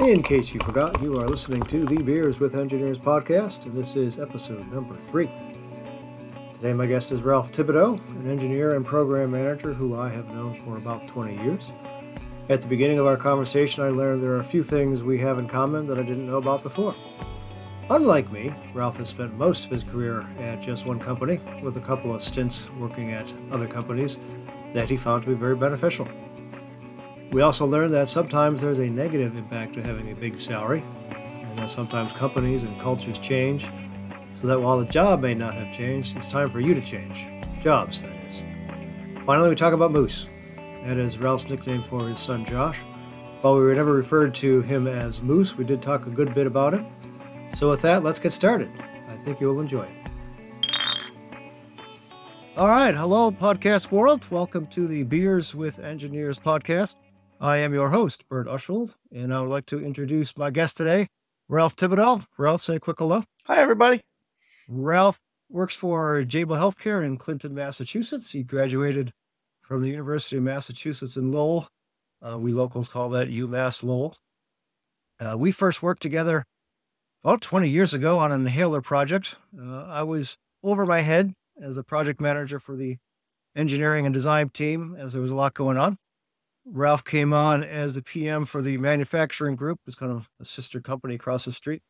In case you forgot, you are listening to the Beers with Engineers podcast, and this is episode number three. Today, my guest is Ralph Thibodeau, an engineer and program manager who I have known for about 20 years. At the beginning of our conversation, I learned there are a few things we have in common that I didn't know about before. Unlike me, Ralph has spent most of his career at just one company, with a couple of stints working at other companies that he found to be very beneficial. We also learned that sometimes there's a negative impact to having a big salary, and that sometimes companies and cultures change, so that while the job may not have changed, it's time for you to change. Jobs, that is. Finally, we talk about Moose. That is Ralph's nickname for his son Josh. While we were never referred to him as Moose, we did talk a good bit about him. So, with that, let's get started. I think you'll enjoy it. All right. Hello, podcast world. Welcome to the Beers with Engineers podcast. I am your host, Bert Ushold, and I would like to introduce my guest today, Ralph Thibodeau. Ralph, say a quick hello. Hi, everybody. Ralph works for Jabil Healthcare in Clinton, Massachusetts. He graduated from the University of Massachusetts in Lowell. Uh, we locals call that UMass Lowell. Uh, we first worked together about 20 years ago on an inhaler project. Uh, I was over my head as a project manager for the engineering and design team, as there was a lot going on. Ralph came on as the PM for the manufacturing group, it's kind of a sister company across the street.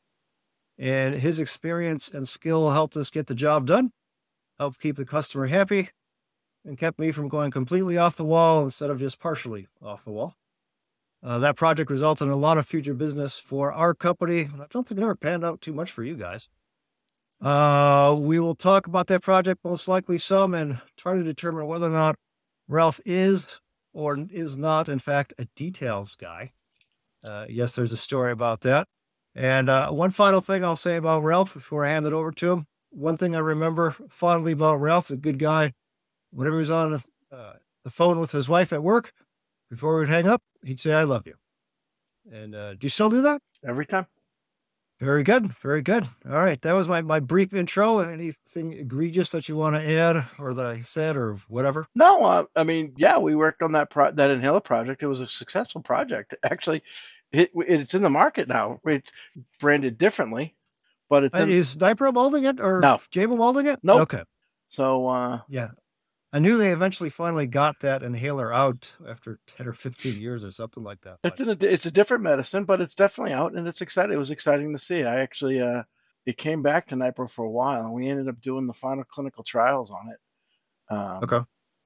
And his experience and skill helped us get the job done, helped keep the customer happy, and kept me from going completely off the wall instead of just partially off the wall. Uh, that project resulted in a lot of future business for our company. I don't think it ever panned out too much for you guys. Uh, we will talk about that project most likely some and try to determine whether or not Ralph is or is not, in fact, a details guy. Uh, yes, there's a story about that. And uh, one final thing I'll say about Ralph before I hand it over to him. One thing I remember fondly about Ralph's a good guy whenever he was on uh, the phone with his wife at work, before we'd hang up, he'd say, I love you. And uh, do you still do that? Every time. Very good. Very good. All right. That was my, my brief intro. Anything egregious that you want to add or that I said or whatever? No, uh, I mean, yeah, we worked on that pro- that inhaler project. It was a successful project. Actually, it, it's in the market now. It's branded differently, but it's in, is Nypro molding it or No. Jabil molding it? Nope. Okay. so uh, Yeah. I knew they eventually finally got that inhaler out after 10 or 15 years or something like that. it's a, it's a different medicine, but it's definitely out and it's exciting. It was exciting to see. I actually uh, it came back to Nypro for a while, and we ended up doing the final clinical trials on it. Um, okay.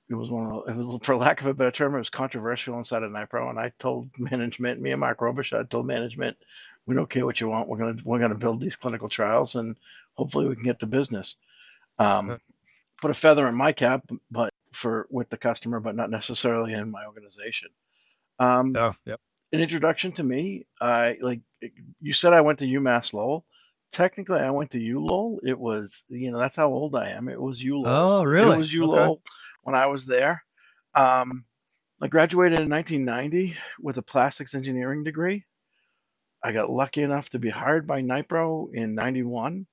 it was one of the, it was for lack of a better term, it was controversial inside of Nypro, and I told management, me and Mark Robichaud told management, we don't care what you want, we're gonna we're gonna build these clinical trials, and hopefully we can get the business. Um, Okay. Put a feather in my cap, but for with the customer, but not necessarily in my organization. Um, Oh, yep. an introduction to me, I like you said I went to UMass Lowell. Technically, I went to U Lowell. It was, you know, that's how old I am. It was U Lowell. Oh, really? It was U Okay. Lowell when I was there. Um, I graduated in 1990 with a plastics engineering degree. I got lucky enough to be hired by Nypro in 91.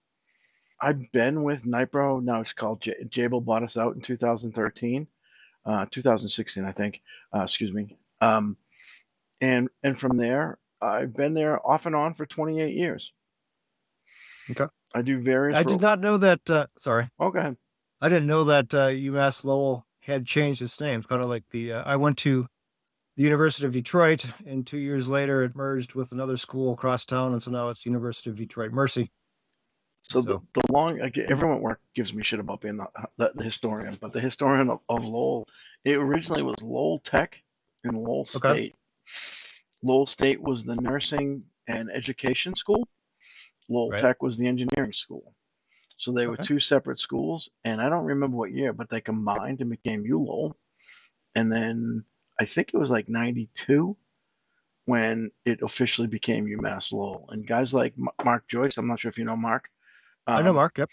I've been with Nypro, now it's called J- Jabil, bought us out in 2013, uh, 2016, I think. Uh, excuse me. Um, and and from there, I've been there off and on for 28 years. Okay. I do various. I did ro- not know that. Uh, sorry. Oh, go ahead. I didn't know that uh, UMass Lowell had changed its name. It's kind of like the uh, I went to the University of Detroit, and two years later it merged with another school across town, and so now it's University of Detroit Mercy. So, So- the, the long, everyone at work gives me shit about being the, the, the historian, but the historian of, of Lowell, it originally was Lowell Tech in Lowell Okay. State. Lowell State was the nursing and education school. Lowell Right. Tech was the engineering school. So they were two separate schools, and I don't remember what year, but they combined and became U Lowell. And then I think it was like 92 when it officially became UMass Lowell. And guys like M- Mark Joyce, I'm not sure if you know Mark. I know um, Mark. Yep.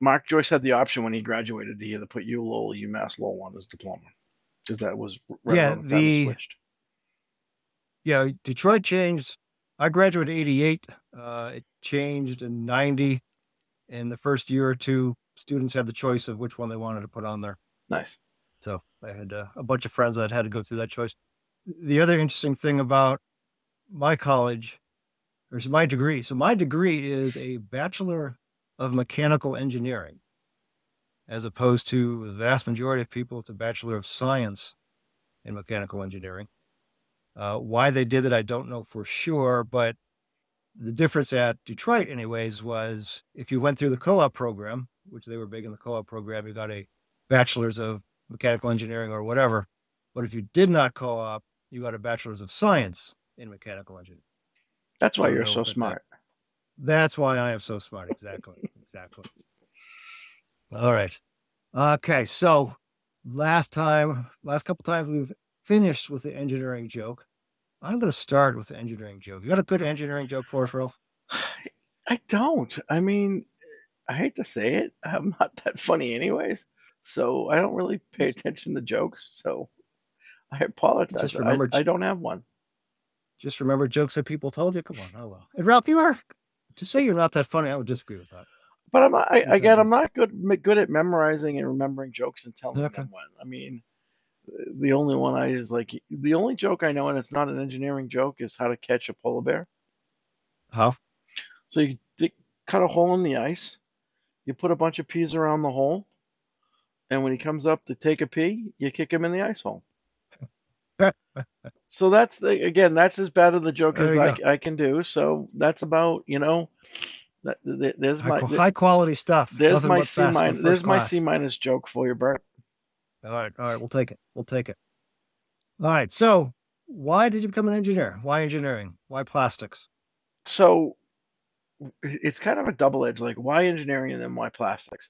Mark Joyce had the option when he graduated to either put U Lowell or UMass Lowell on his diploma because that was right Yeah, the the- switched. Yeah, Detroit changed. I graduated '88. Uh, it changed in '90. In the first year or two, students had the choice of which one they wanted to put on there. Nice. So I had uh, a bunch of friends that had to go through that choice. The other interesting thing about my college or my degree. So my degree is a Bachelor of Mechanical Engineering, as opposed to the vast majority of people, it's a Bachelor of Science in Mechanical Engineering. Uh, why they did it, I don't know for sure, but the difference at Detroit, anyways, was if you went through the co op program, which they were big in the co op program, you got a bachelor's of mechanical engineering or whatever. But if you did not co op, you got a bachelor's of science in mechanical engineering. That's why you're so smart. That, that's why I am so smart. Exactly. exactly. All right. Okay. So last time, last couple times we've finished with the engineering joke. I'm going to start with the engineering joke. You got a good engineering joke for us, Ralph? I don't. I mean, I hate to say it, I'm not that funny, anyways. So I don't really pay attention to jokes. So I apologize. Just remember, I, I don't have one. Just remember jokes that people told you. Come on, oh well. And Ralph, you are to say you're not that funny. I would disagree with that. But I'm I, again, I'm not good good at memorizing and remembering jokes and telling okay. them when. I mean, the only one I is like the only joke I know, and it's not an engineering joke, is how to catch a polar bear. How? So you cut a hole in the ice, you put a bunch of peas around the hole, and when he comes up to take a pee, you kick him in the ice hole. So that's the, again, that's as bad of the joke as I, I, can do. So that's about you know, that, there's high, my high quality stuff. There's Nothing my C minus. There's my C minus joke for you, Bert. All right, all right, we'll take it. We'll take it. All right. So, why did you become an engineer? Why engineering? Why plastics? So, it's kind of a double edged. Like, why engineering and then why plastics?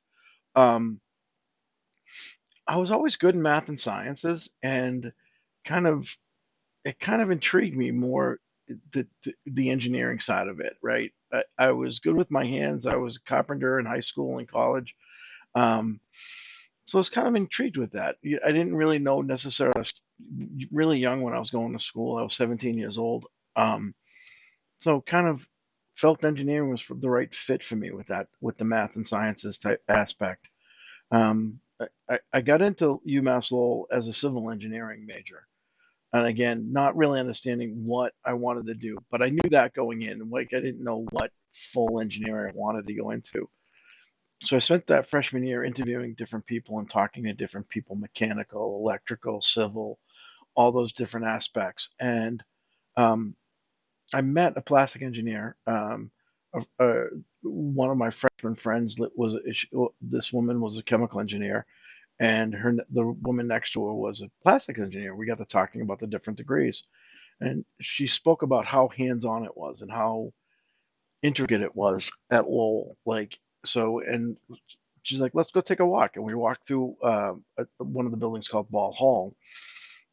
Um, I was always good in math and sciences, and kind of it kind of intrigued me more the the, engineering side of it. Right, I, I, was good with my hands. I was a carpenter in high school and college. Um, so I was kind of intrigued with that. I didn't really know necessarily. I was really young when I was going to school. I was 17 years old. Um, so kind of felt engineering was the right fit for me with that, with the math and sciences type aspect. Um, I, I got into UMass Lowell as a civil engineering major. And again, not really understanding what I wanted to do, but I knew that going in. Like I didn't know what full engineering I wanted to go into so I spent that freshman year interviewing different people and talking to different people mechanical, electrical, civil, all those different aspects. And um, I met a plastic engineer. Um, one of my freshman friends was this woman was a chemical engineer, and her the woman next to her was a plastic engineer. We got to talking about the different degrees, and she spoke about how hands-on it was and how intricate it was at Lowell. Like so and she's like, let's go take a walk. And we walked through uh, one of the buildings called Ball Hall.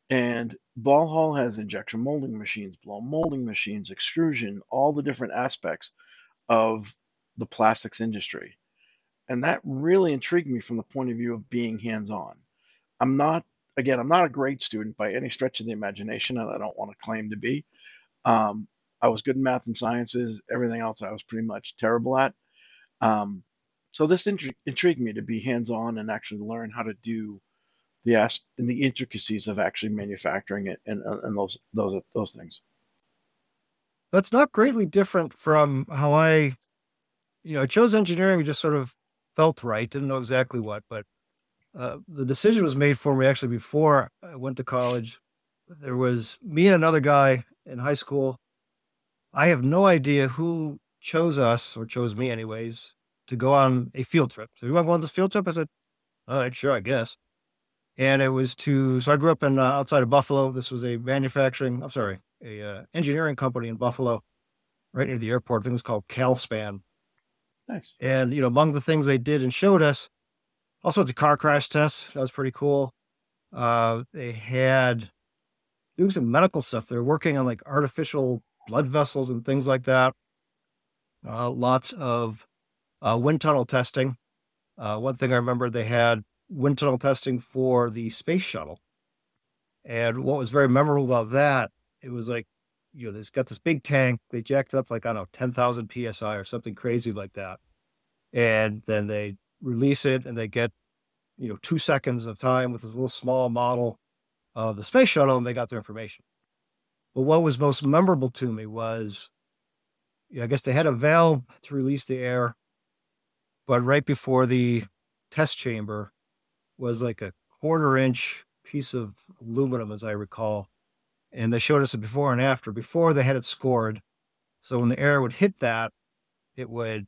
And Ball Hall has injection molding machines, blow molding machines, extrusion, all the different aspects of the plastics industry. And that really intrigued me from the point of view of being hands on. I'm not, again, I'm not a great student by any stretch of the imagination, and I don't want to claim to be. Um, I was good in math and sciences. Everything else I was pretty much terrible at. Um, so this intri- intrigued me to be hands-on and actually learn how to do the as- and the intricacies of actually manufacturing it and, and those those those things. That's not greatly different from how I, you know, I chose engineering. Just sort of felt right. Didn't know exactly what, but uh, the decision was made for me actually before I went to college. There was me and another guy in high school. I have no idea who chose us, or chose me anyways, to go on a field trip. So you want to go on this field trip? I said, all right, sure, I guess. And it was to, so I grew up in uh, outside of Buffalo. This was a manufacturing, I'm sorry, a uh, engineering company in Buffalo, right near the airport. I think it was called Calspan. Nice. And, you know, among the things they did and showed us, all sorts of car crash tests. That was pretty cool. Uh, they had doing some medical stuff. They're working on like artificial blood vessels and things like that uh, lots of uh, wind tunnel testing. Uh, one thing I remember they had wind tunnel testing for the space shuttle. And what was very memorable about that, it was like, you know, they've got this big tank. They jacked it up like, I don't know, 10,000 PSI or something crazy like that. And then they release it and they get, you know, two seconds of time with this little small model of the space shuttle and they got their information. But what was most memorable to me was you know, I guess they had a valve to release the air, but right before the test chamber was like a quarter inch piece of aluminum, as I recall. And they showed us a before and after. Before they had it scored. So when the air would hit that, it would,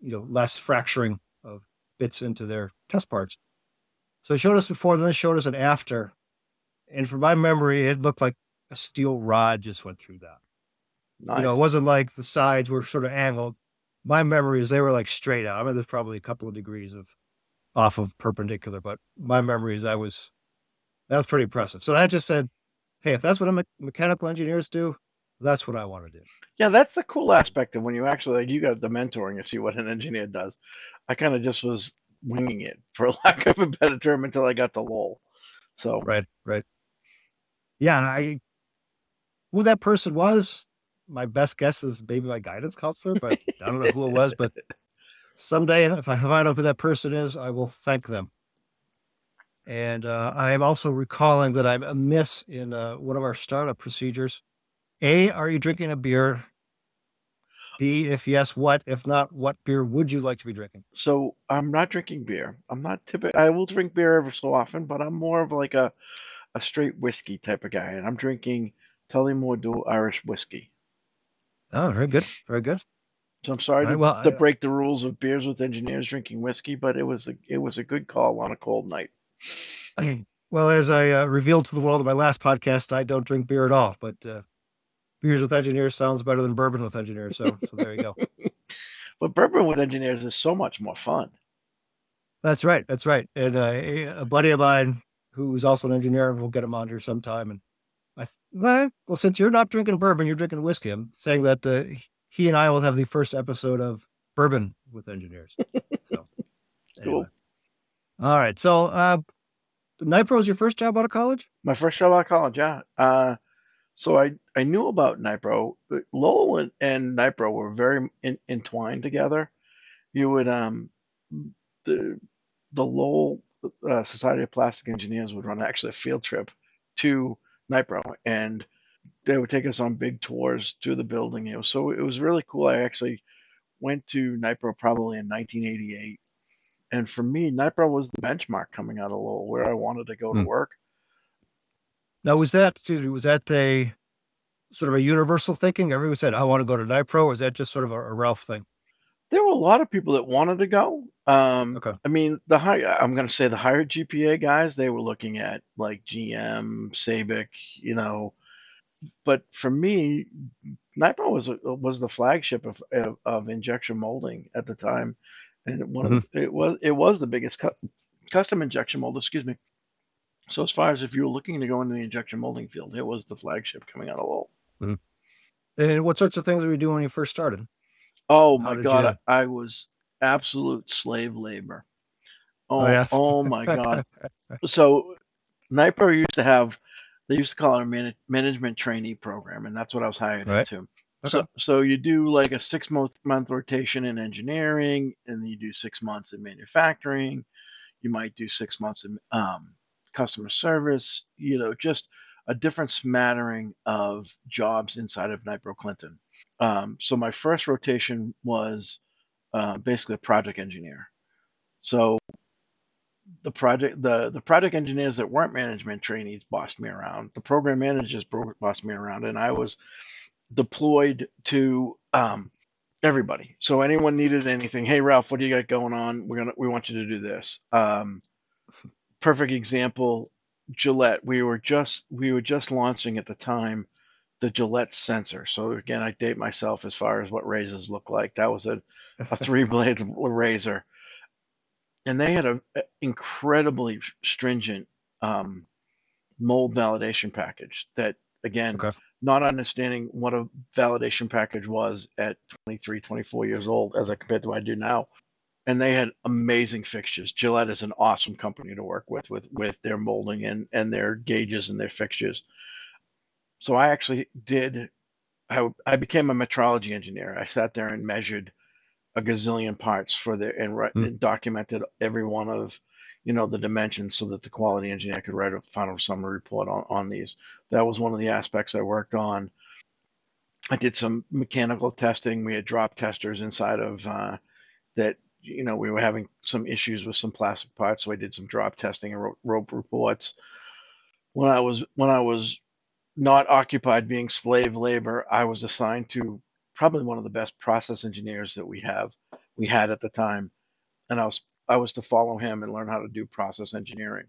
you know, less fracturing of bits into their test parts. So they showed us before, then they showed us an after. And from my memory, it looked like a steel rod just went through that. Nice. You know, it wasn't like the sides were sort of angled. My memory is they were like straight out. I mean, there's probably a couple of degrees of off of perpendicular, but my memory is I was that was pretty impressive. So that just said, hey, if that's what me- mechanical engineers do, that's what I want to do. Yeah, that's the cool aspect of when you actually like you got the mentoring and see what an engineer does. I kind of just was winging it, for lack of a better term, until I got the Lowell. So Right, right. Yeah, and I who that person was, my best guess is maybe my guidance counselor, but I don't know who it was. But someday, if I find out who that person is, I will thank them. And uh, I am also recalling that I'm amiss in uh, one of our startup procedures. A, are you drinking a beer? B, if yes, what? If not, what beer would you like to be drinking? so I'm not drinking beer. I'm not typical. I will drink beer every so often, but I'm more of like a a straight whiskey type of guy, and I'm drinking Tullamore Dew Irish whiskey. Oh, very good. Very good. So I'm sorry right, to, well, to I- break the rules of beers with engineers drinking whiskey, but it was a it was a good call on a cold night. Okay. Well, as I uh, revealed to the world in my last podcast, I don't drink beer at all. But uh, beers with engineers sounds better than bourbon with engineers. So, so there you go. But bourbon with engineers is so much more fun. That's right. That's right. And uh, a buddy of mine who's also an engineer, we'll get him on here sometime. And I, th- well, well, since you're not drinking bourbon, you're drinking whiskey. I'm saying that uh, he and I will have the first episode of bourbon with engineers. So, Cool. All right. So, uh, Nypro was your first job out of college? My first job out of college, yeah. Uh, so I I knew about Nypro. Lowell and, and Nypro were very in, entwined together. You would um the the Lowell uh, Society of Plastic Engineers would run actually a field trip to Nypro, and they would take us on big tours to the building. You know, so it was really cool. I actually went to Nypro probably in 1988, and for me, Nypro was the benchmark coming out of Lowell, where I wanted to go to Hmm. work. Now, was that excuse me, was that a sort of a universal thinking? Everyone said, "I want to go to Nypro," or was that just sort of a, a Ralph thing? There were a lot of people that wanted to go. Um, Okay. I mean, the high, I'm going to say the higher GPA guys, they were looking at like GM, Sabic, you know. But for me, Nypro was a, was the flagship of, of of injection molding at the time, and one of mm-hmm. the, it was it was the biggest cu- custom injection mold. Excuse me. So as far as if you were looking to go into the injection molding field, it was the flagship coming out of Lowell. Mm-hmm. And what sorts of things were you doing when you first started? Oh How my God, you- I was absolute slave labor. Oh, Oh, yeah? oh my God. So Nypro used to have, they used to call it a man, management trainee program, and that's what I was hired Right. into. Okay. So, so you do like a six month month rotation in engineering, and then you do six months in manufacturing. You might do six months in um, customer service. You know, just a different smattering of jobs inside of Nypro Clinton. Um, so my first rotation was uh, basically a project engineer. So the project the the project engineers that weren't management trainees bossed me around. The program managers bossed me around, and I was deployed to um, everybody. So anyone needed anything, hey Ralph, what do you got going on? We're gonna we want you to do this. Um, perfect example, Gillette. We were just we were just launching at the time the Gillette sensor. So again, I date myself as far as what razors look like. That was a, a three blade razor, and they had a, a incredibly stringent um, mold validation package. That again, Okay. Not understanding what a validation package was at 23, 24 years old as I compared to what I do now. And they had amazing fixtures. Gillette is an awesome company to work with, with with their molding and and their gauges and their fixtures. So I actually did. I, I became a metrology engineer. I sat there and measured a gazillion parts for the and, Hmm. and documented every one of you know the dimensions so that the quality engineer could write a final summary report on, on these. That was one of the aspects I worked on. I did some mechanical testing. We had drop testers inside of uh, that. You know, we were having some issues with some plastic parts, so I did some drop testing and wrote, reports. When I was when I was not occupied being slave labor, I was assigned to probably one of the best process engineers that we have we had at the time, and I was I was to follow him and learn how to do process engineering.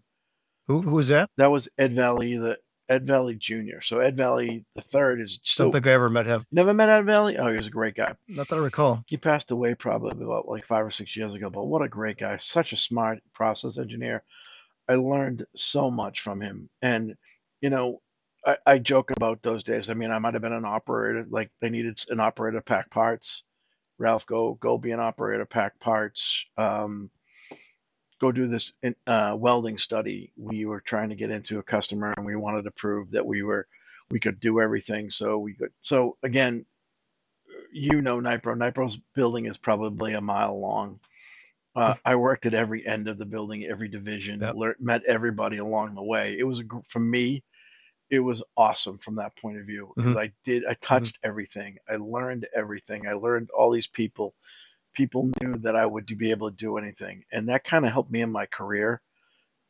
Who who was that? That was Ed Valley, the Ed Valley Jr. So Ed Valley the third is Don't think I ever met him. never met Ed Valley. Oh, he was a great guy. Not that I recall. He passed away probably about like five or six years ago, but what a great guy! Such a smart process engineer. I learned so much from him, and you know, I, I joke about those days. I mean, I might have been an operator. Like they needed an operator to pack parts. Ralph, go go be an operator, pack parts. Um, go do this in, uh, welding study. We were trying to get into a customer, and we wanted to prove that we were we could do everything. So we could. So again, you know, Nypro. Nypro's building is probably a mile long. Uh, I worked at every end of the building, every division, Yep. met everybody along the way. It was a, gr- for me, it was awesome from that point of view because I did, I touched everything. I learned everything. I learned all these people. People knew that I would be able to do anything, and that kind of helped me in my career.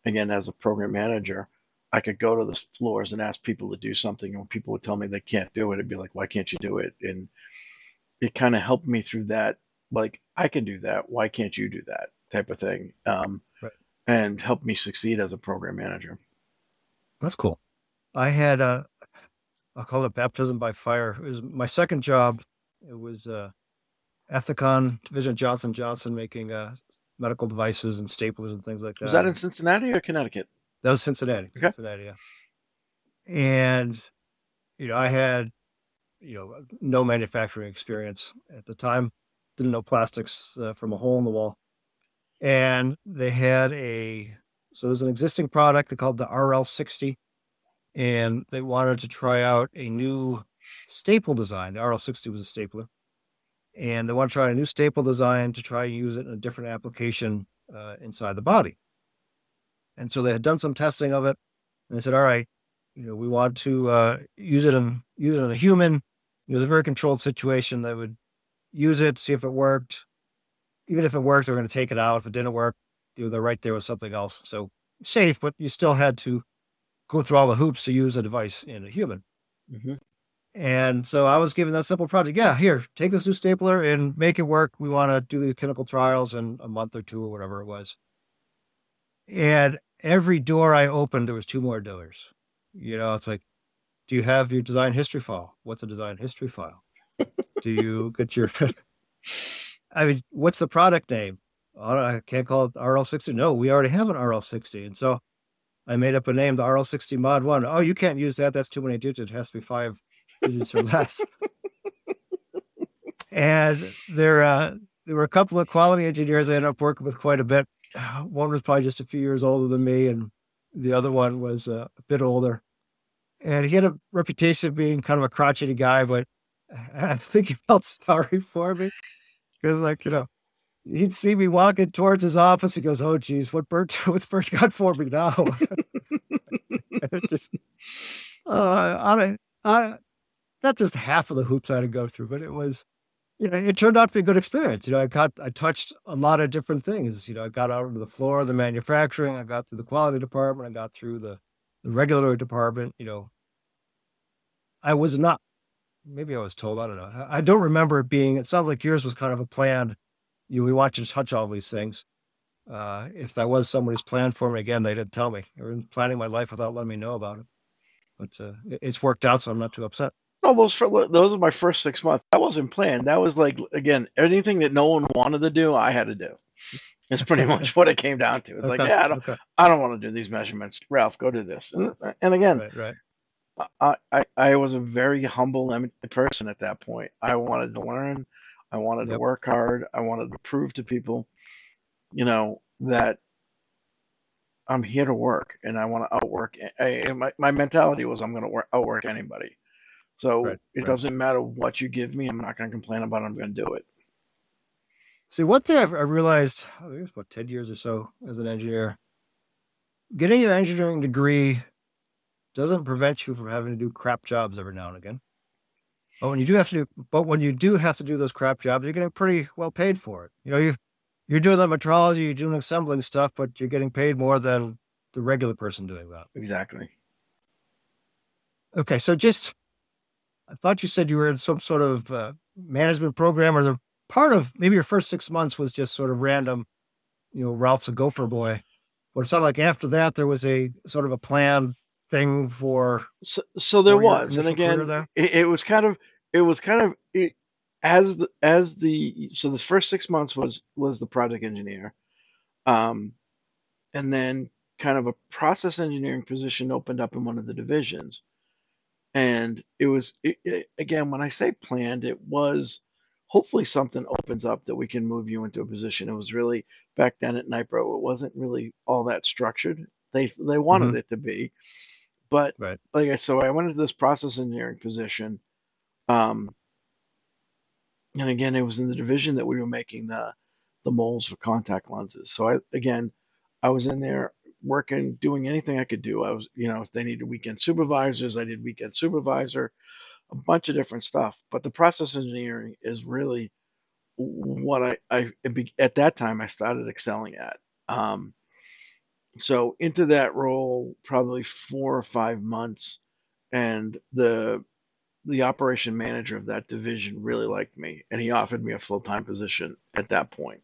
Again, as a program manager, I could go to the floors and ask people to do something, and when people would tell me they can't do it, I'd be like, "Why can't you do it?" And it kind of helped me through that. Like, I can do that. Why can't you do that? Type of thing. Um, Right. and helped me succeed as a program manager. That's cool. I had a, I'll call it baptism by fire. It was my second job. It was uh, Ethicon Division Johnson Johnson making uh, medical devices and staplers and things like that. Was that in Cincinnati or Connecticut? That was Cincinnati. Okay. Cincinnati, yeah. And you know, I had you know no manufacturing experience at the time. Didn't know plastics uh, from a hole in the wall. And they had a so there's an existing product they called the RL60, and they wanted to try out a new staple design. The RL60 was a stapler, and they want to try a new staple design to try use it in a different application uh, inside the body. And so they had done some testing of it, and they said, "All right, you know, we want to uh, use it in use it in a human. It was a very controlled situation. They would use it, see if it worked. Even if it worked, they're going to take it out. If it didn't work, you know, they're right there with something else. So safe, but you still had to go through all the hoops to use a device in a human. Mm-hmm. And so I was given that simple project. Yeah, here, take this new stapler and make it work. We want to do these clinical trials in a month or two or whatever it was. And every door I opened, there was two more doors. You know, it's like, do you have your design history file? What's a design history file? do you get your, I mean, what's the product name? Oh, I can't call it RL60. No, we already have an RL60. And so I made up a name, the RL60 Mod 1. Oh, you can't use that. That's too many digits. It has to be five digits or less. and there, uh, there were a couple of quality engineers I ended up working with quite a bit. One was probably just a few years older than me, and the other one was uh, a bit older. And he had a reputation of being kind of a crotchety guy, but I think he felt sorry for me because, like, you know, he'd see me walking towards his office. He goes, "Oh, geez, what Bert, what's Bert got for me now?" just, uh, I, don't I, not just half of the hoops I had to go through, but it was, you know, it turned out to be a good experience. You know, I got, I touched a lot of different things. You know, I got out onto the floor of the manufacturing. I got through the quality department. I got through the, the regulatory department. You know, I was not. Maybe I was told. I don't know. I, I don't remember it being. It sounds like yours was kind of a plan. You, know, we want you to touch all these things. Uh, if that was somebody's plan for me, again, they didn't tell me. They were planning my life without letting me know about it. But uh, it's worked out, so I'm not too upset. No, those for those are my first six months. That wasn't planned. That was like again, anything that no one wanted to do, I had to do. It's pretty much what it came down to. It's like, yeah, I don't, okay. I don't want to do these measurements. Ralph, go do this. And, mm-hmm. and again, Right, right. I, I, I was a very humble person at that point. I wanted to learn. I wanted to work hard. I wanted to prove to people, you know, that I'm here to work and I want to outwork. I, my, my mentality was I'm going to work, outwork anybody. So Right, it right. doesn't matter what you give me. I'm not going to complain about it. I'm going to do it. See, one thing I've, I realized, I think it was about 10 years or so as an engineer, getting an engineering degree doesn't prevent you from having to do crap jobs every now and again. But when you do have to, do, but when you do have to do those crap jobs, you're getting pretty well paid for it. You know, you you're doing the metrology, you're doing assembling stuff, but you're getting paid more than the regular person doing that. Exactly. Okay, so just I thought you said you were in some sort of uh, management program, or the part of maybe your first six months was just sort of random. You know, Ralph's a gopher boy, but it sounded like after that there was a sort of a plan thing for. So, so there was, and again, there. it, it was kind of, it was kind of, it, as the as the so the first six months was was the project engineer, um, and then kind of a process engineering position opened up in one of the divisions, and it was it, it, again when I say planned, it was hopefully something opens up that we can move you into a position. It was really back then at Nypro, it wasn't really all that structured. They they wanted hmm it to be, but Right. like I so I went into this process engineering position. Um, and again, it was in the division that we were making the the molds for contact lenses. So I again, I was in there working, doing anything I could do. I was, you know, if they needed weekend supervisors, I did weekend supervisor, a bunch of different stuff. But the process engineering is really what I, I at that time I started excelling at. Um, so into that role, probably four or five months, and the the operation manager of that division really liked me, and he offered me a full time position at that point.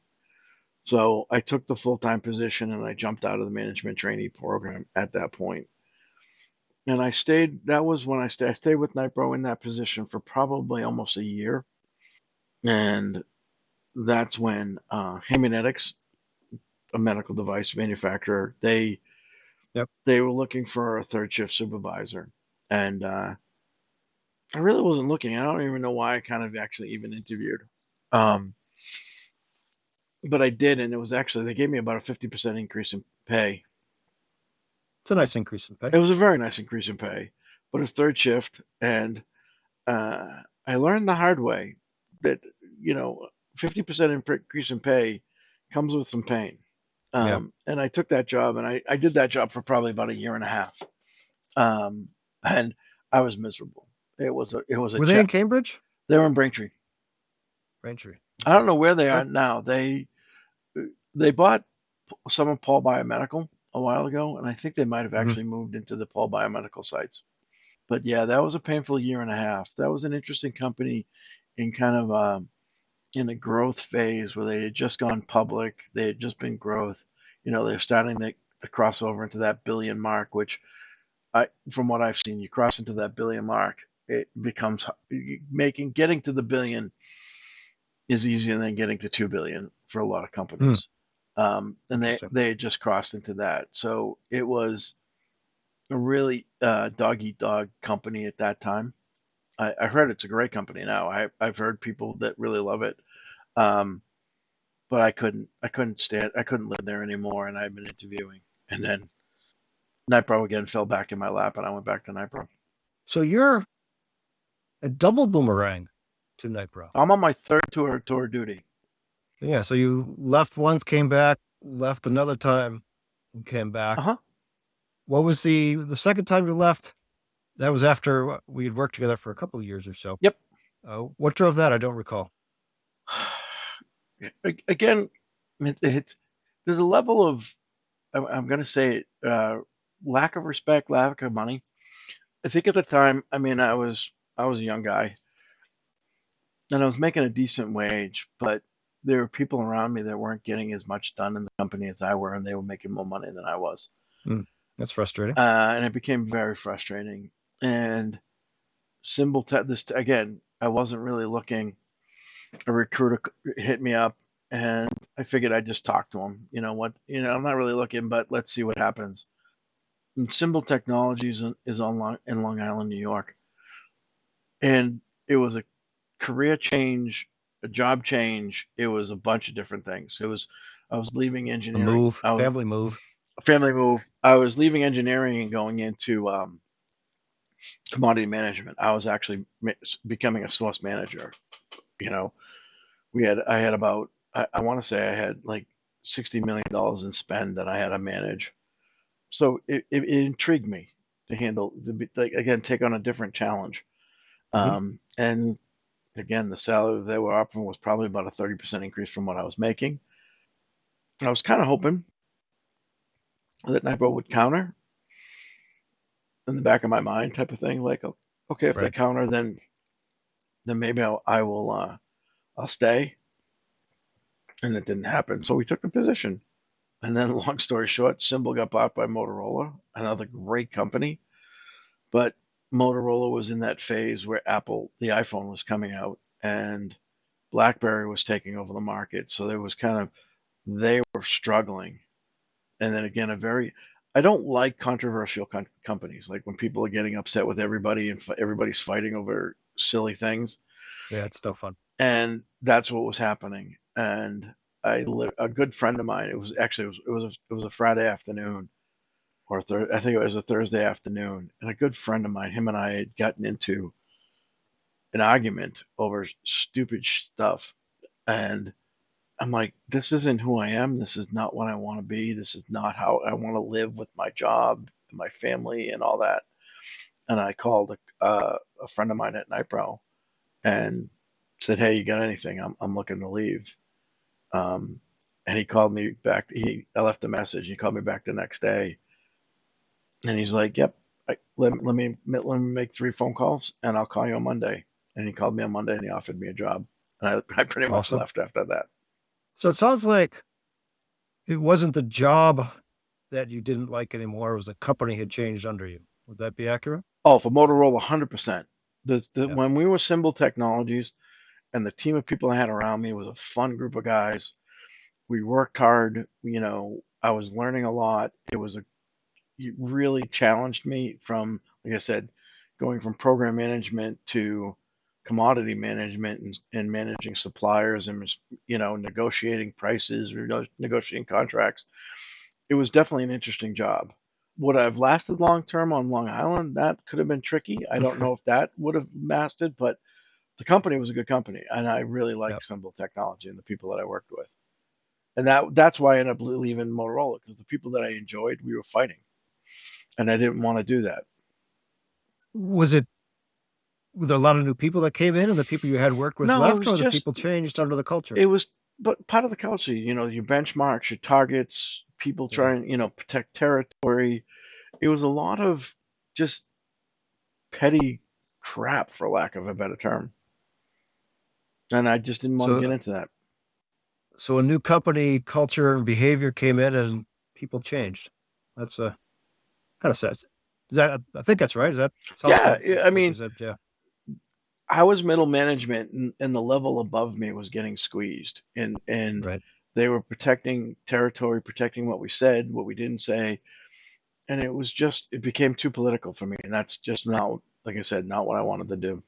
So I took the full time position and I jumped out of the management trainee program at that point. And I stayed, that was when I stayed, I stayed with Nypro in that position for probably almost a year. And that's when uh, Haemonetics, a medical device manufacturer, they Yep. they were looking for a third shift supervisor. And uh, I really wasn't looking. I don't even know why I kind of actually even interviewed. Um, but I did, and it was actually, they gave me about a 50% increase in pay It's a nice increase in pay. It was a very nice increase in pay, but it's third shift, and uh, I learned the hard way that you know 50% increase in pay comes with some pain. Yeah. Um, and I took that job, and I, I did that job for probably about a year and a half, um, and I was miserable. It was a it was a Were they in Cambridge? they were in Braintree. Braintree. I don't know where they are now. They they bought some of Pall Biomedical a while ago, and I think they might have mhm. actually moved into the Pall Biomedical sites. But yeah, that was a painful year and a half. That was an interesting company in kind of um, in a growth phase where they had just gone public. They had just been growth. You know, they're starting to, to cross over into that billion mark, which I, from what I've seen, you cross into that billion mark, it becomes making getting to the billion is easier than getting to two billion for a lot of Hmm, companies. Um, and they they had just crossed into that, so it was a really uh, dog eat dog company at that time I, I've heard it's a great company now. I, I've heard people that really love it. Um, but I couldn't, I couldn't stand, I couldn't live there anymore. And I've been interviewing. And then Nypro again fell back in my lap and I went back to Nypro. So you're a double boomerang to Nypro. I'm on my third tour, tour duty. Yeah. So you left once, came back, left another time, and came back. Uh huh. What was the the second time you left? That was after we had worked together for a couple of years or so. Yep. Uh, what drove that? I don't recall. Again, it, it's, there's a level of, I'm, I'm going to say, uh, lack of respect, lack of money. I think at the time, I mean, I was, I was a young guy and I was making a decent wage, but there were people around me that weren't getting as much done in the company as I were, and they were making more money than I was. Hmm, that's frustrating. Uh, and it became very frustrating. And symbol te- this again, I wasn't really looking. A recruiter hit me up, and I figured I'd just talk to him. You know what? You know, I'm not really looking, but let's see what happens. And Symbol Technologies is on Long, in Long Island, New York, and it was a career change, a job change. It was a bunch of different things. It was I was leaving A engineering. move, was family move. family move. I was leaving engineering and going into um, commodity management. I was actually becoming a source manager. You know, we had I had about I, I want to say I had like sixty million dollars in spend that I had to manage. So it, it, it intrigued me to handle to be, like again take on a different challenge. Mhm. Um, and again, the salary they were offering was probably about a 30% increase from what I was making. And I was kind of hoping that Nypro would counter in the back of my mind type of thing. Like, okay, if they counter, then then maybe I'll, I will uh, I'll stay. And it didn't happen. So we took the position. And then, long story short, Symbol got bought by Motorola, another great company. But Motorola was in that phase where Apple, the iPhone was coming out and BlackBerry was taking over the market. So there was kind of, they were struggling. And then again, a very, I don't like controversial com- companies, like when people are getting upset with everybody and f- everybody's fighting over silly things. Yeah, it's no fun. And that's what was happening. And I, li- a good friend of mine, it was actually, it was, it was, a, it was a Friday afternoon or thir- I think it was a Thursday afternoon, and a good friend of mine, him and I had gotten into an argument over stupid stuff, and I'm like, this isn't who I am. This is not what I want to be. This is not how I want to live with my job, and my family, and all that. And I called a, uh, a friend of mine at Nypro and said, "Hey, you got anything? I'm I'm looking to leave." Um, and he called me back. He I left a message. He called me back the next day and he's like, "Yep, I, let, let me let me make three phone calls, and I'll call you on Monday." And he called me on Monday, and he offered me a job, and I, I pretty much Awesome. left after that. So it sounds like it wasn't the job that you didn't like anymore. It was the company had changed under you. Would that be accurate? Oh, for Motorola, hundred percent. The, the Yeah. when we were Symbol Technologies, and the team of people I had around me was a fun group of guys. We worked hard. You know, I was learning a lot. It was a really challenged me from, like I said, going from program management to commodity management and, and managing suppliers and you know negotiating prices, negotiating contracts. It was definitely an interesting job. Would I have lasted long term on Long Island? That could have been tricky. I don't know if that would have lasted, but the company was a good company, and I really liked Yep. Symbol Technology and the people that I worked with. And that that's why I ended up leaving Motorola because the people that I enjoyed, we were fighting, and I didn't want to do that. Was it were there a lot of new people that came in and the people you had worked with No, left, or the people changed under the culture? It was, but part of the culture, you know, your benchmarks, your targets, people Yeah. trying, you know, protect territory. It was a lot of just petty crap, for lack of a better term. And I just didn't want So- to get into that. so a new company culture and behavior came in and people changed. That's a kind of sad. Is that I think that's right. Is that Yeah, right? I mean, that- yeah. I was middle management, and, and the level above me was getting squeezed, and and Right. they were protecting territory, protecting what we said, what we didn't say, and it was just it became too political for me, and that's just not, like I said, not what I wanted to do.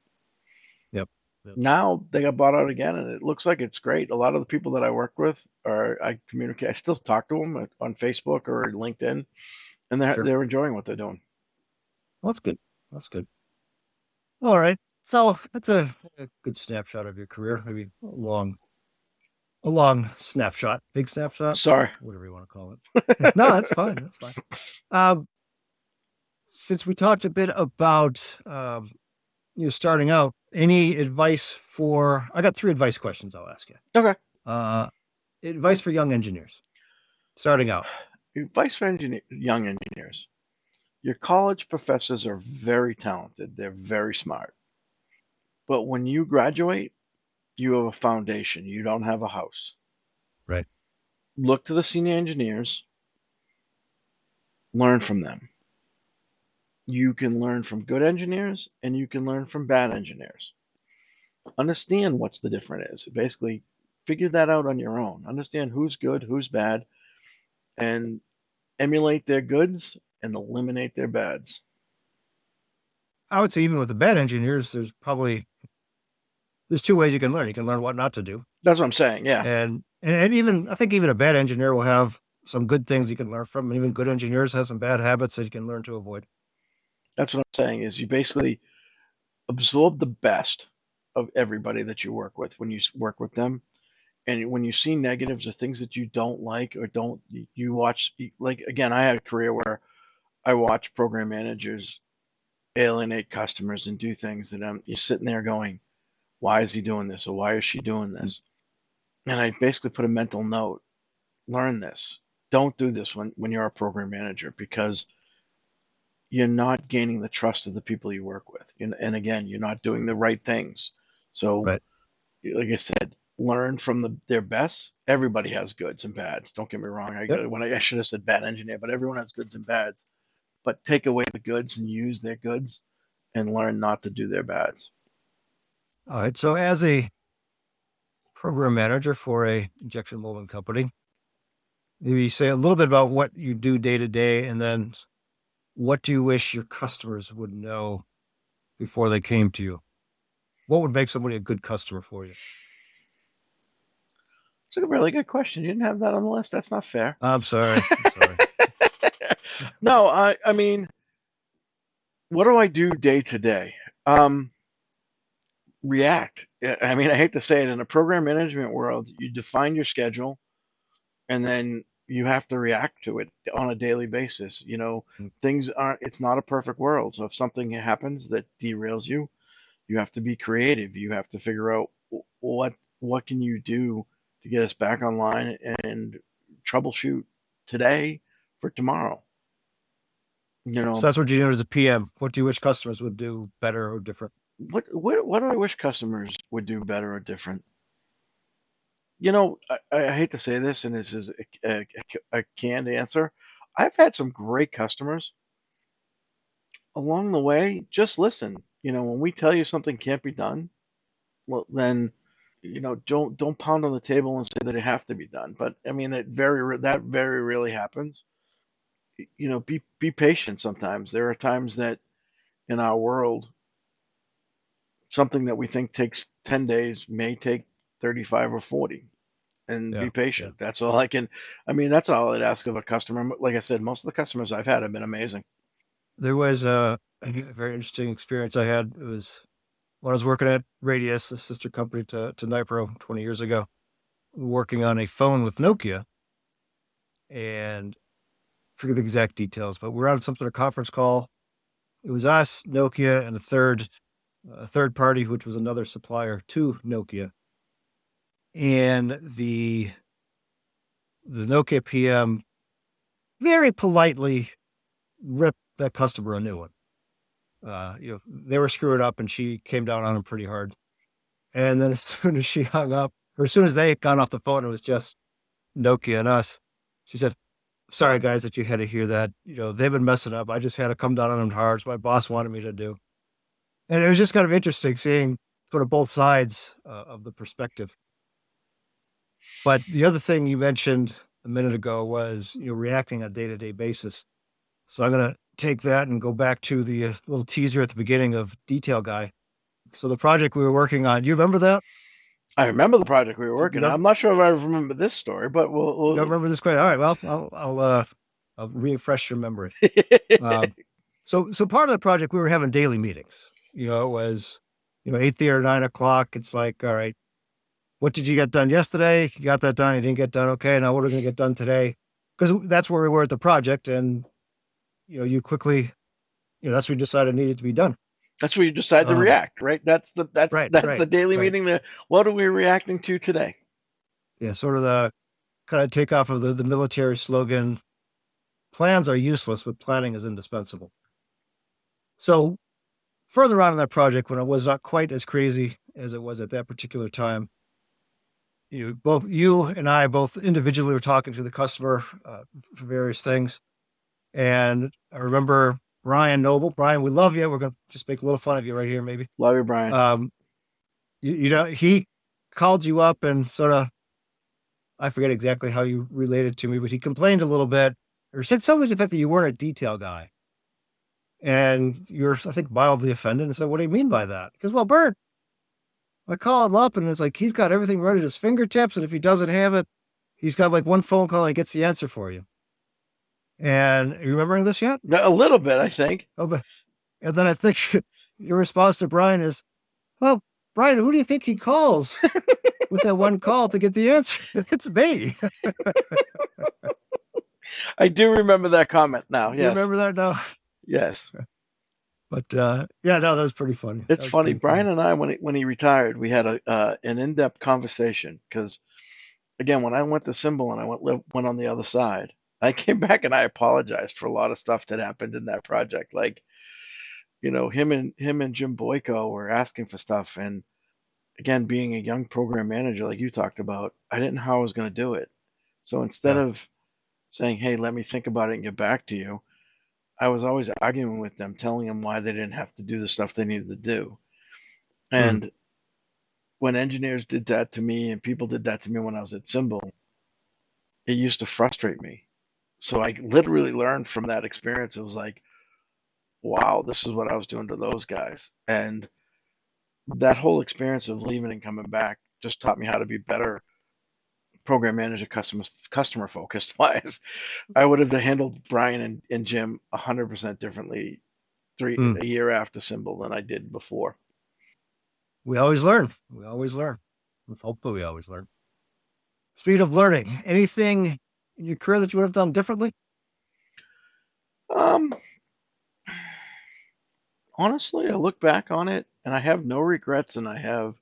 Yep. Yep. Now they got bought out again, and it looks like it's great. A lot of the people that I work with are I communicate, I still talk to them on Facebook or LinkedIn, and they're Sure. they're enjoying what they're doing. Well, that's good. That's good. All right. So that's a, a good snapshot of your career. Maybe a long, a long snapshot, big snapshot, Sorry. whatever you want to call it. no, that's fine. That's fine. Um, since we talked a bit about um, you know starting out, any advice for? I got three advice questions. I'll ask you. Okay. Uh, advice for young engineers starting out. Advice for engineer, young engineers. Your college professors are very talented. They're very smart. But when you graduate, you have a foundation. You don't have a house. Right. Look to the senior engineers. Learn from them. You can learn from good engineers and you can learn from bad engineers. Understand what's the difference is. Basically, figure that out on your own. Understand who's good, who's bad, and emulate their goods and eliminate their bads. I would say even with the bad engineers, there's probably there's two ways you can learn. You can learn what not to do, That's what I'm saying. Yeah. and and even I think even a bad engineer will have some good things you can learn from, and even good engineers have some bad habits that you can learn to avoid. That's what I'm saying is you basically absorb the best of everybody that you work with when you work with them. And when you see negatives or things that you don't like or don't, you- watch, like, again, I had a career where I watched program managers alienate customers and do things that i'm you're sitting there going, why is he doing this or why is she doing this? And I basically put a mental note, learn this. Don't do this when, when you're a program manager because you're not gaining the trust of the people you work with. And, and again, you're not doing the right things. So, Right. like I said, learn from the, their best. Everybody has goods and bads. Don't get me wrong. I, Yep. when I, I should have said bad engineer, but everyone has goods and bads. But take away the goods and use their goods and learn not to do their bads. All right. So, as a program manager for a injection molding company, maybe say a little bit about what you do day to day, and then what do you wish your customers would know before they came to you? What would make somebody a good customer for you? It's a really good question. You didn't have that on the list. That's not fair. I'm sorry. I'm sorry. no, I I mean, what do I do day to day? Um, react. I mean, I hate to say it, in a program management world, you define your schedule, and then you have to react to it on a daily basis. You know, Mm. things aren't. It's not a perfect world. So if something happens that derails you, you have to be creative. You have to figure out what what can you do to get us back online and troubleshoot today for tomorrow. You know, So that's what you do as a PM. What do you wish customers would do better or different? what what what do I wish customers would do better or different? You know, I, I hate to say this, and this is a, a, a canned answer. I've had some great customers along the way. Just listen. You know, when we tell you something can't be done, well, then you know, don't don't pound on the table and say that it have to be done. But I mean, it very that very rarely happens. You know, be be patient. Sometimes there are times that in our world something that we think takes 10 days may take 35 or 40 and Yeah, be patient that's all i can i mean that's all i'd ask of a customer like i said most of the customers i've had have been amazing There was a, a very interesting experience I had. It was when I was working at Radius, a sister company to, to Nypro 20 years ago, working on a phone with Nokia. And I forget the exact details, but we're on some sort of conference call. It was us, Nokia, and a third, a third party, which was another supplier to Nokia. And the the Nokia PM very politely ripped that customer a new one. Uh, you know, they were screwing up and she came down on them pretty hard. And then as soon as she hung up, or as soon as they had gone off the phone, it was just Nokia and us. She said, Sorry guys that you had to hear that. You know, they've been messing up. I just had to come down on them hard. It's my boss wanted me to do. And it was just kind of interesting seeing sort of both sides uh, of the perspective. But the other thing you mentioned a minute ago was, you know, reacting on a day to day basis. So I'm going to take that and go back to the uh, little teaser at the beginning of Detail Guy. So the project we were working on, do you remember that? i remember the project we were working on i'm not sure if i remember this story but we'll, we'll don't remember this quite? All right. Well, I'll, I'll, uh, I'll refresh your memory. Um, so, so part of the project, we were having daily meetings. You know, it was, you know, eight thirty or nine o'clock. It's like, all right, what did you get done yesterday? You got that done. You didn't get done. Okay. Now what are we going to get done today? Because that's where we were at the project. And, you know, you quickly, you know, that's what we decided needed to be done. that's where you decide to Um, react right that's the that's right, that's right, the daily right. meeting the what are we reacting to today Yeah. Sort of the kind of take off of the, the military slogan plans are useless, but planning is indispensable. So further on in that project, when it was not quite as crazy as it was at that particular time, you both you and I both individually were talking to the customer uh, for various things, and I remember Brian Noble. Brian, we love you. We're gonna just make a little fun of you right here, maybe. love you brian Um, you, you know, he called you up and sort of, I forget exactly how you related to me, but he complained a little bit or said something to the fact that you weren't a detail guy. And you're, I think, mildly offended and said, What do you mean by that? Because, well, Bert, I call him up and it's like he's got everything right at his fingertips. And if he doesn't have it, he's got like one phone call and he gets the answer for you. And are you remembering this yet? a little bit i think Oh, but and then I think your response to Brian is, "Well, Brian, who do you think he calls with that one call to get the answer? It's me." i do remember that comment now You remember that now? yes But uh, yeah, no, that was pretty funny. It's funny. Brian funny. and I, when he, when he retired, we had a uh, an in depth conversation because, again, when I went to Symbol and I went went on the other side, I came back and I apologized for a lot of stuff that happened in that project. Like, you know, him and him and Jim Boyko were asking for stuff, and again, being a young program manager, like you talked about, I didn't know how I was going to do it. So instead yeah. of saying, "Hey, let me think about it and get back to you," I was always arguing with them, telling them why they didn't have to do the stuff they needed to do. Hmm. And mm. when engineers did that to me and people did that to me when I was at Symbol, it used to frustrate me. So I literally learned from that experience. It was like, wow, this is what I was doing to those guys. And that whole experience of leaving and coming back just taught me how to be better program manager, customer customer focused wise, I would have handled Brian and, and Jim hundred percent differently three mm. a year after Symbol than I did before. We always learn. We always learn. Hopefully, we always learn. Speed of learning. Anything in your career that you would have done differently? Um, honestly, I look back on it and I have no regrets, and I have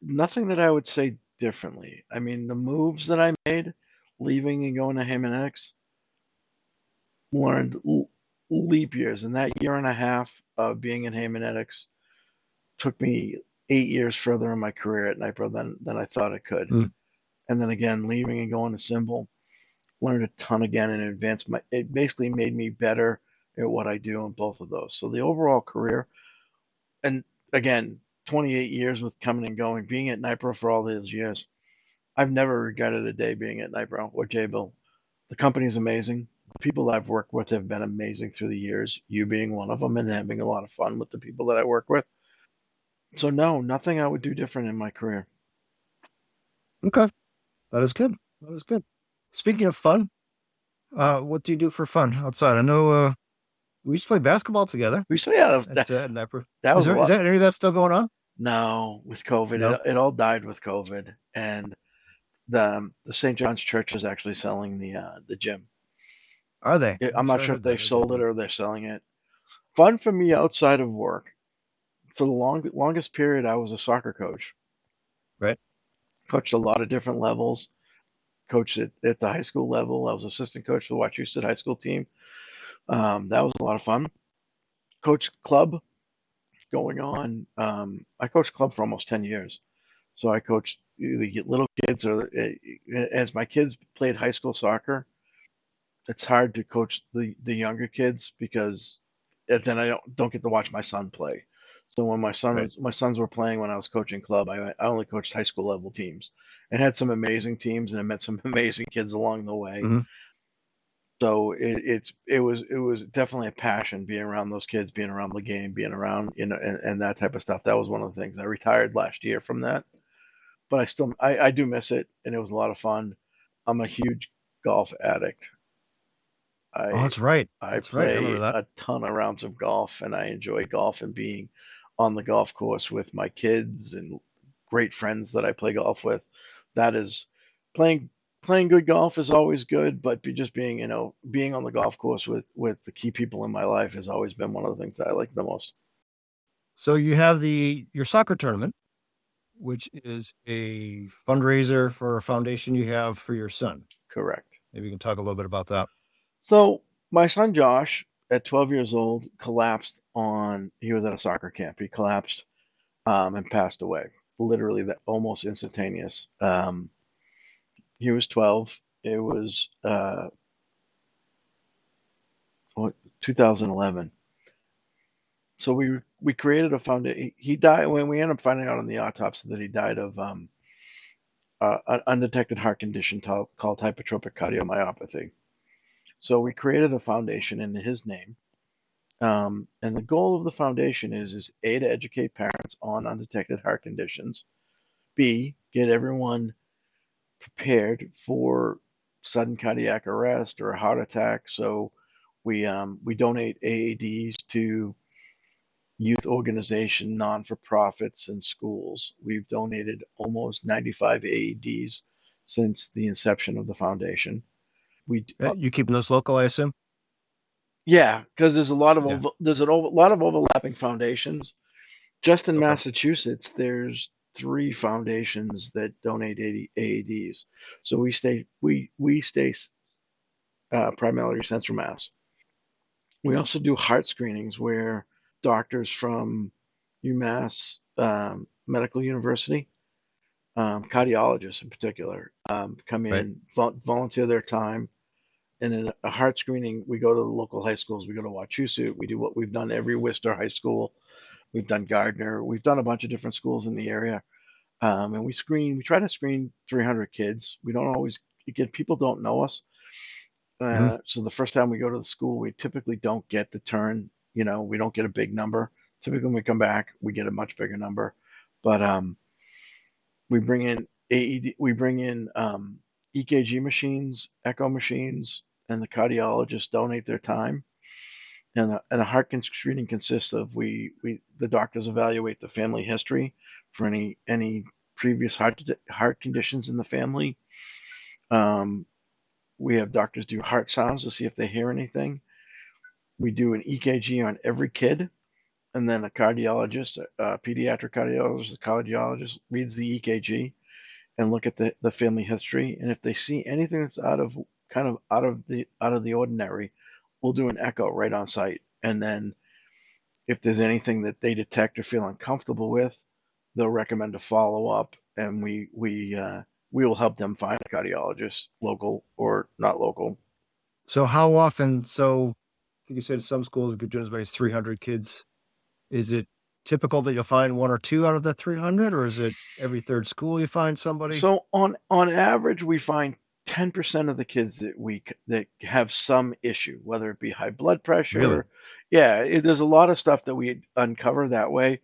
nothing that I would say differently. I mean, the moves that I made, leaving and going to Haemonetics, learned leap years. And that year and a half of being in Haemonetics took me eight years further in my career at Nypro than, than I thought it could. Mm. And then again, leaving and going to Symbol, learned a ton again and advanced my, it basically made me better at what I do in both of those. So the overall career, and again, 28 years with coming and going, being at Nypro for all those years, I've never regretted a day being at Nypro or Jabil. The company's amazing. The people I've worked with have been amazing through the years, you being one of them, and having a lot of fun with the people that I work with. So, no, nothing I would do different in my career. Okay. That is good. That is good. Speaking of fun, uh, what do you do for fun outside? I know uh, we used to play basketball together. We used to, yeah. That, at, uh, That was is, there, is that any of that still going on? No, with COVID, nope. it, it, all died with COVID, and the um, the St. John's Church is actually selling the uh, the gym. Are they? I'm, I'm not sure if they've sold it or they're selling it. Fun for me outside of work. For the long longest period, I was a soccer coach. Right. Coached a lot of different levels. Coached at, at the high school level. I was assistant coach for the Wachusett high school team. Um, that was a lot of fun. Coach club going on. Um, I coached club for almost 10 years. So I coached the little kids or eh, as my kids played high school soccer, it's hard to coach the, the younger kids because then I don't, don't get to watch my son play. So when my son right. my sons were playing when I was coaching club, I, I only coached high school level teams and had some amazing teams and I met some amazing kids along the way. Mm-hmm. So it, it's it was it was definitely a passion being around those kids, being around the game, being around you know and, and that type of stuff. That was one of the things. I retired last year from that, but I still I, I do miss it, and it was a lot of fun. I'm a huge golf addict. I, oh, that's right. That's I play right. I a ton of rounds of golf, and I enjoy golf and being on the golf course with my kids and great friends that I play golf with. That is playing playing good golf is always good, but be just being, you know, being on the golf course with with the key people in my life has always been one of the things that I like the most. So you have the your soccer tournament, which is a fundraiser for a foundation you have for your son. Correct. Maybe you can talk a little bit about that. So my son Josh, at 12 years old, collapsed on. He was at a soccer camp. He collapsed um, and passed away. Literally, that almost instantaneous. Um, he was 12. It was uh, 2011. So we we created a foundation. He died when we ended up finding out on the autopsy that he died of um, uh, an undetected heart condition t- called hypertrophic cardiomyopathy. So we created a foundation in his name, um, and the goal of the foundation is is a to educate parents on undetected heart conditions, b get everyone prepared for sudden cardiac arrest or a heart attack. So we um, we donate AEDs to youth organization, non for profits, and schools. We've donated almost 95 AEDs since the inception of the foundation. We uh, you keeping those local, I assume. Yeah, because there's a lot of Yeah. over, there's a over, lot of overlapping foundations. Just in Okay. Massachusetts, there's three foundations that donate AEDs. So we stay we we stay uh, primarily Central Mass. We also do heart screenings where doctors from UMass um, Medical University, um, cardiologists in particular, um, come Right. in, volunteer their time, and in a heart screening, we go to the local high schools. We go to Wachusett. We do what we've done every Worcester high school. We've done Gardner. We've done a bunch of different schools in the area, um, and we screen. We try to screen 300 kids. We don't always again people don't know us, uh, so the first time we go to the school, we typically don't get the turn. You know, we don't get a big number. Typically, when we come back, we get a much bigger number. But um, we bring in AED, we bring in um, EKG machines, echo machines, and the cardiologists donate their time. And a, and a heart screening consists of we we the doctors evaluate the family history for any any previous heart heart conditions in the family. Um, we have doctors do heart sounds to see if they hear anything. We do an EKG on every kid, and then a cardiologist, a pediatric cardiologist, a cardiologist reads the EKG and look at the, the family history. And if they see anything that's out of kind of out of the out of the ordinary, we'll do an echo right on site. And then if there's anything that they detect or feel uncomfortable with, they'll recommend a follow up, and we we uh, we will help them find a cardiologist, local or not local. So how often? So I think you said some schools could do as many as 300 kids. Is it typical that you'll find one or two out of that 300, or is it every third school you find somebody? So on on average, we find 10% of the kids that we that have some issue, whether it be high blood pressure. Really? Yeah, it, there's a lot of stuff that we uncover that way.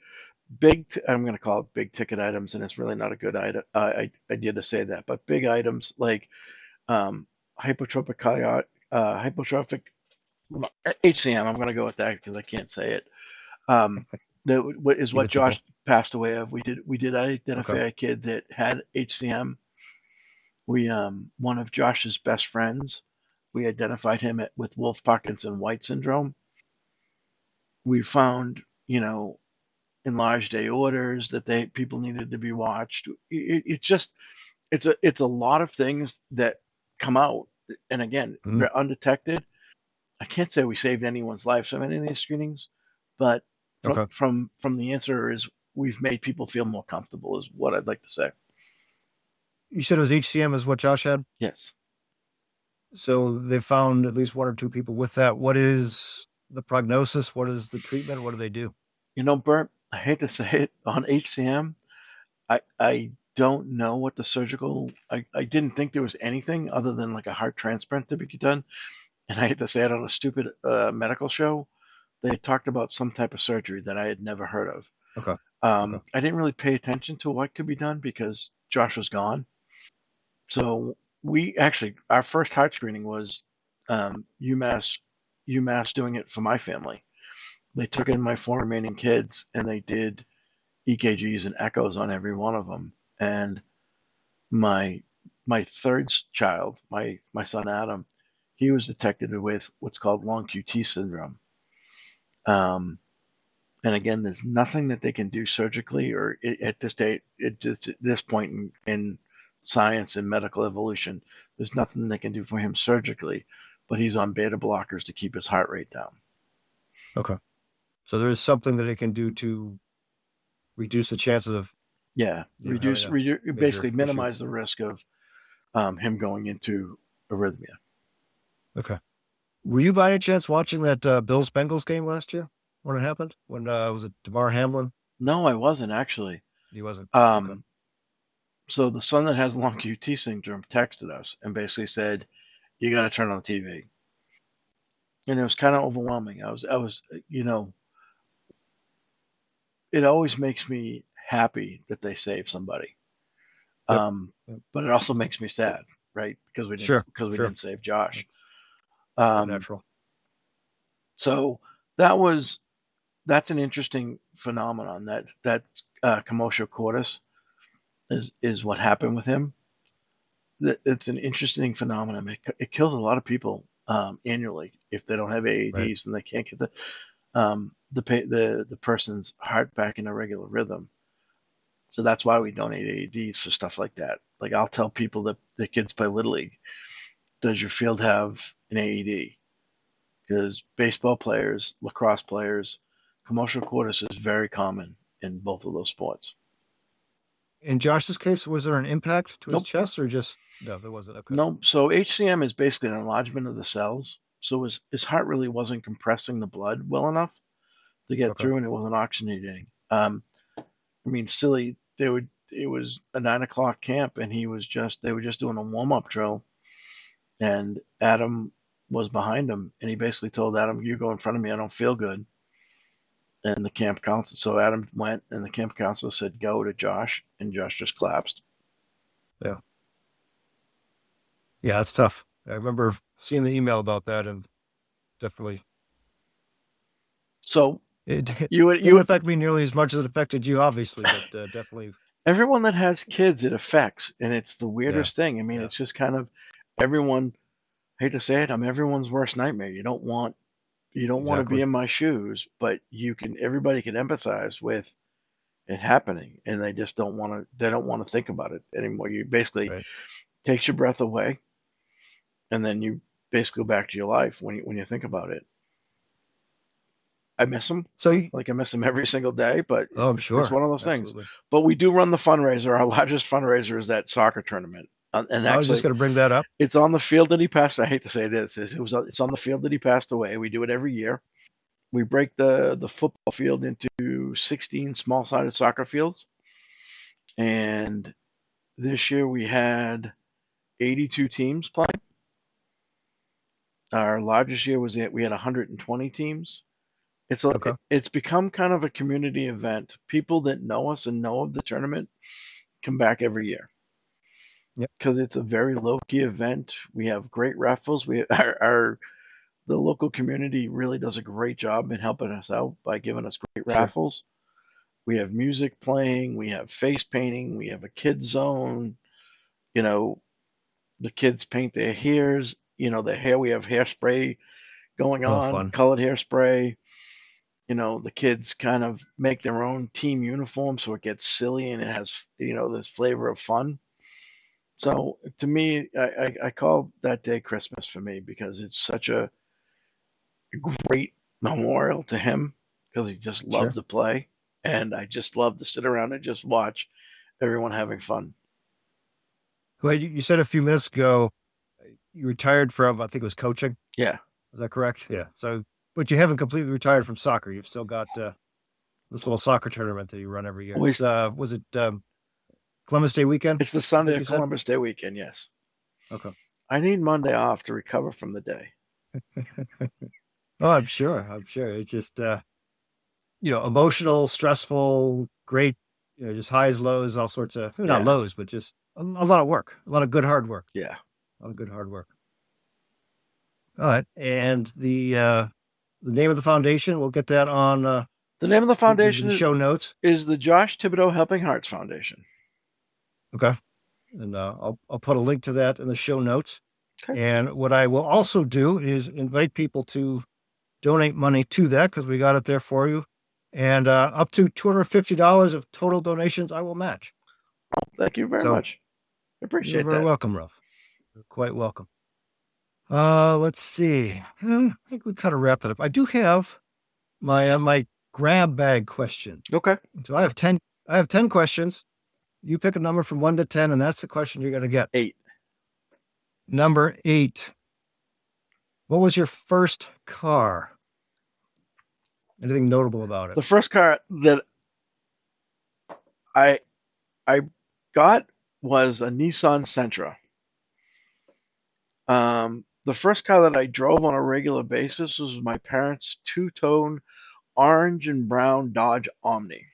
Big, t- I'm going to call it big ticket items, and it's really not a good idea, uh, idea to say that, but big items like um, hypotropic uh, hypotropic HCM. I'm going to go with that because I can't say it. Um, that what is what. Josh passed away of. We did we did identify Okay. a kid that had HCM. We um one of Josh's best friends. We identified him at, with Wolff Parkinson White syndrome. We found you know enlarged aortas that they people needed to be watched. It, it's just it's a it's a lot of things that come out, and again Mhm. they're undetected. I can't say we saved anyone's life from any of these screenings, but from Okay. from from the answer is we've made people feel more comfortable is what I'd like to say. You said it was HCM is what Josh had. Yes. So they found at least one or two people with that. What is the prognosis? What is the treatment? What do they do? You know, Bert, I hate to say it on HCM, I I don't know what the surgical I, I didn't think there was anything other than like a heart transplant to be done. And I hate to say it on a stupid uh, medical show. They talked about some type of surgery that I had never heard of. Okay. Um, Okay. I didn't really pay attention to what could be done because Josh was gone. So we actually our first heart screening was um, UMass UMass doing it for my family. They took in my four remaining kids and they did EKGs and echoes on every one of them. And my my third child, my my son Adam, he was detected with what's called long QT syndrome. Um, and again, there's nothing that they can do surgically or at this date, at this, point in, in science and medical evolution, there's nothing they can do for him surgically, but he's on beta blockers to keep his heart rate down. Okay. So there is something that they can do to reduce the chances of Yeah, reduce, a redu- major basically issue. minimize the risk of um, him going into arrhythmia. Okay. Were you by any chance watching that uh, Bills Bengals game last year when it happened? When uh, was it Damar Hamlin? No, I wasn't actually. He wasn't. Um, Okay. So the son that has long QT syndrome texted us and basically said, "You got to turn on the TV." And it was kind of overwhelming. I was, I was, you know, it always makes me happy that they save somebody. Yep. Um, but it also makes me sad, right? Because we didn't, Sure, because we sure. didn't save Josh. That's Um, natural. So that was that's an interesting phenomenon. That that uh, commotio cordis is is what happened with him. That it's an interesting phenomenon. It, it kills a lot of people um, annually. If they don't have AEDs, right. then they can't get the um, the the the person's heart back in a regular rhythm. So that's why we donate AEDs for stuff like that. Like I'll tell people that the kids play little league. Does your field have an AED? Because baseball players, lacrosse players, commotio cordis is very common in both of those sports. In Josh's case, was there an impact to his chest or just no? There wasn't. Okay. No. So HCM is basically an enlargement of the cells. So his his heart really wasn't compressing the blood well enough to get okay. through, and it wasn't oxygenating. Um, I mean, silly. They would. It was a nine o'clock camp, and he was just. They were just doing a warm up drill, and Adam was behind him, and he basically told Adam, "You go in front of me. I don't feel good." and the camp counselor. So Adam went, and the camp counselor said, "Go to Josh," and Josh just collapsed. Yeah, yeah, it's tough. I remember seeing the email about that, and definitely. So it, you would you affect me nearly as much as it affected you, obviously, but uh, definitely. Everyone that has kids, it affects, and it's the weirdest yeah. thing. I mean, yeah. it's just kind of everyone. Hate to say it, I'm everyone's worst nightmare. You don't want you don't want to be in my shoes, but you can. Everybody can empathize with it happening, and they just don't want to. They don't want to think about it anymore. You basically Right. takes your breath away, and then you basically go back to your life when you when you think about it. I miss them, So you, like I miss them every single day, but oh, I'm sure. it's one of those things. But we do run the fundraiser. Our largest fundraiser is that soccer tournament. Uh, and I was just going to bring that up. It's on the field that he passed. I hate to say this. It was. It's on the field that he passed away. We do it every year. We break the the football field into 16 small-sided soccer fields, and this year we had 82 teams playing. Our largest year was it. We had 120 teams. It's a, okay. it's become kind of a community event. People that know us and know of the tournament come back every year because it's a very low key event. We have great raffles. We our, our the local community really does a great job in helping us out by giving us great sure. raffles. We have music playing. We have face painting. We have a kid zone. You know, the kids paint their hairs. You know, the hair. We have hairspray going oh, on, fun. colored hairspray. You know, the kids kind of make their own team uniform, so it gets silly and it has you know this flavor of fun. So to me, I, I, I call that day Christmas for me because it's such a great memorial to him because he just loved sure. to play. And I just love to sit around and just watch everyone having fun. Well, you said a few minutes ago you retired from, I think it was coaching. Yeah. Is that correct? Yeah. So, but you haven't completely retired from soccer. You've still got uh, this little soccer tournament that you run every year. Uh, was it um, Columbus Day weekend? It's the Sunday of Columbus Day weekend, yes. Okay. I need Monday off to recover from the day. oh, I'm sure. I'm sure. It's just uh you know, emotional, stressful, great, you know, just highs, lows, all sorts of yeah. not lows, but just a, a, lot of work. A lot of good hard work. Yeah. A lot of good hard work. All right. And the uh the name of the foundation, we'll get that on uh the name of the foundation the show notes is the Josh Thibodeau Helping Hearts Foundation. Okay. And uh, I'll, I'll put a link to that in the show notes. Okay. And what I will also do is invite people to donate money to that because we got it there for you. And uh, up to $250 of total donations, I will match. Thank you very so, much. I appreciate you're very that. welcome, Ralph. You're quite welcome. Uh, let's see. Hmm, I think we kind of wrap it up. I do have my uh, my grab bag question. Okay. So I have ten. I have ten questions. You pick a number from one to 10, and that's the question you're going to get. Eight. Number eight. What was your first car? Anything notable about it? The first car that I I got was a Nissan Sentra. Um, the first car that I drove on a regular basis was my parents' two-tone orange and brown Dodge Omni.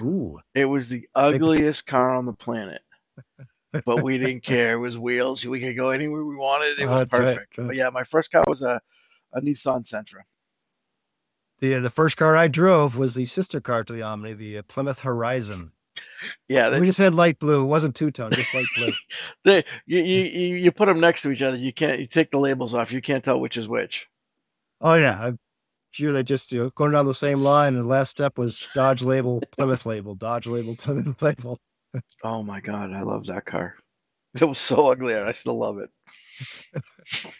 Ooh. It was the ugliest car on the planet. but we didn't care. It was wheels. We could go anywhere we wanted. It oh, was perfect. Right. But yeah, my first car was a, a Nissan Sentra. The the first car I drove was the sister car to the Omni, the uh, Plymouth Horizon. Yeah, we just had light blue. It wasn't two tone, just light blue. they you, you you you put them next to each other. You can't you take the labels off. You can't tell which is which. Oh yeah, Sure they just you know going down the same line. And the last step was Dodge label, Plymouth label, Dodge label, Plymouth label. Oh my god, I love that car. It was so ugly, and I still love it.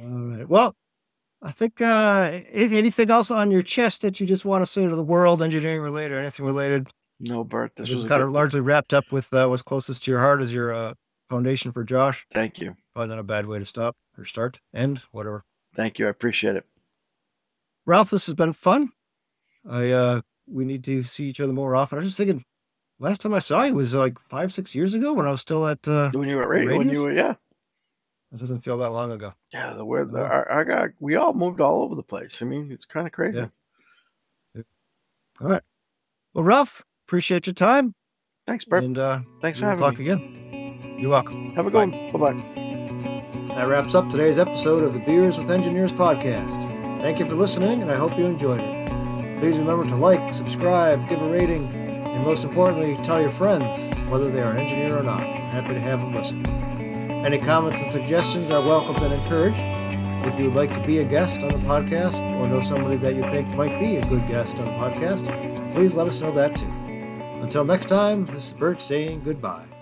All right. Well, I think uh, anything else on your chest that you just want to say to the world, engineering related, or anything related? No, Bert, this was kind of largely wrapped up with uh, what's closest to your heart as your uh, foundation for Josh. Thank you, Probably not a bad way to stop or start, end, whatever. thank you. I appreciate it. Ralph, this has been fun. I uh, we need to see each other more often. I was just thinking, last time I saw you was like five, six years ago when I was still at. Uh, When you were radio, when you were yeah, it doesn't feel that long ago. yeah. The word, the, our, our guy, we all moved all over the place. I mean, it's kind of crazy. Yeah. All right. Well, Ralph, appreciate your time, Thanks, Bert. and uh, Thanks for we'll having talk me. again. You're welcome. Have a good one. Bye bye. That wraps up today's episode of the Beers with Engineers podcast. Thank you for listening, and I hope you enjoyed it. Please remember to like, subscribe, give a rating, and most importantly, tell your friends, whether they are an engineer or not. We're happy to have them listen. Any comments and suggestions are welcomed and encouraged. If you would like to be a guest on the podcast or know somebody that you think might be a good guest on the podcast, please let us know that too. Until next time, this is Bert saying goodbye.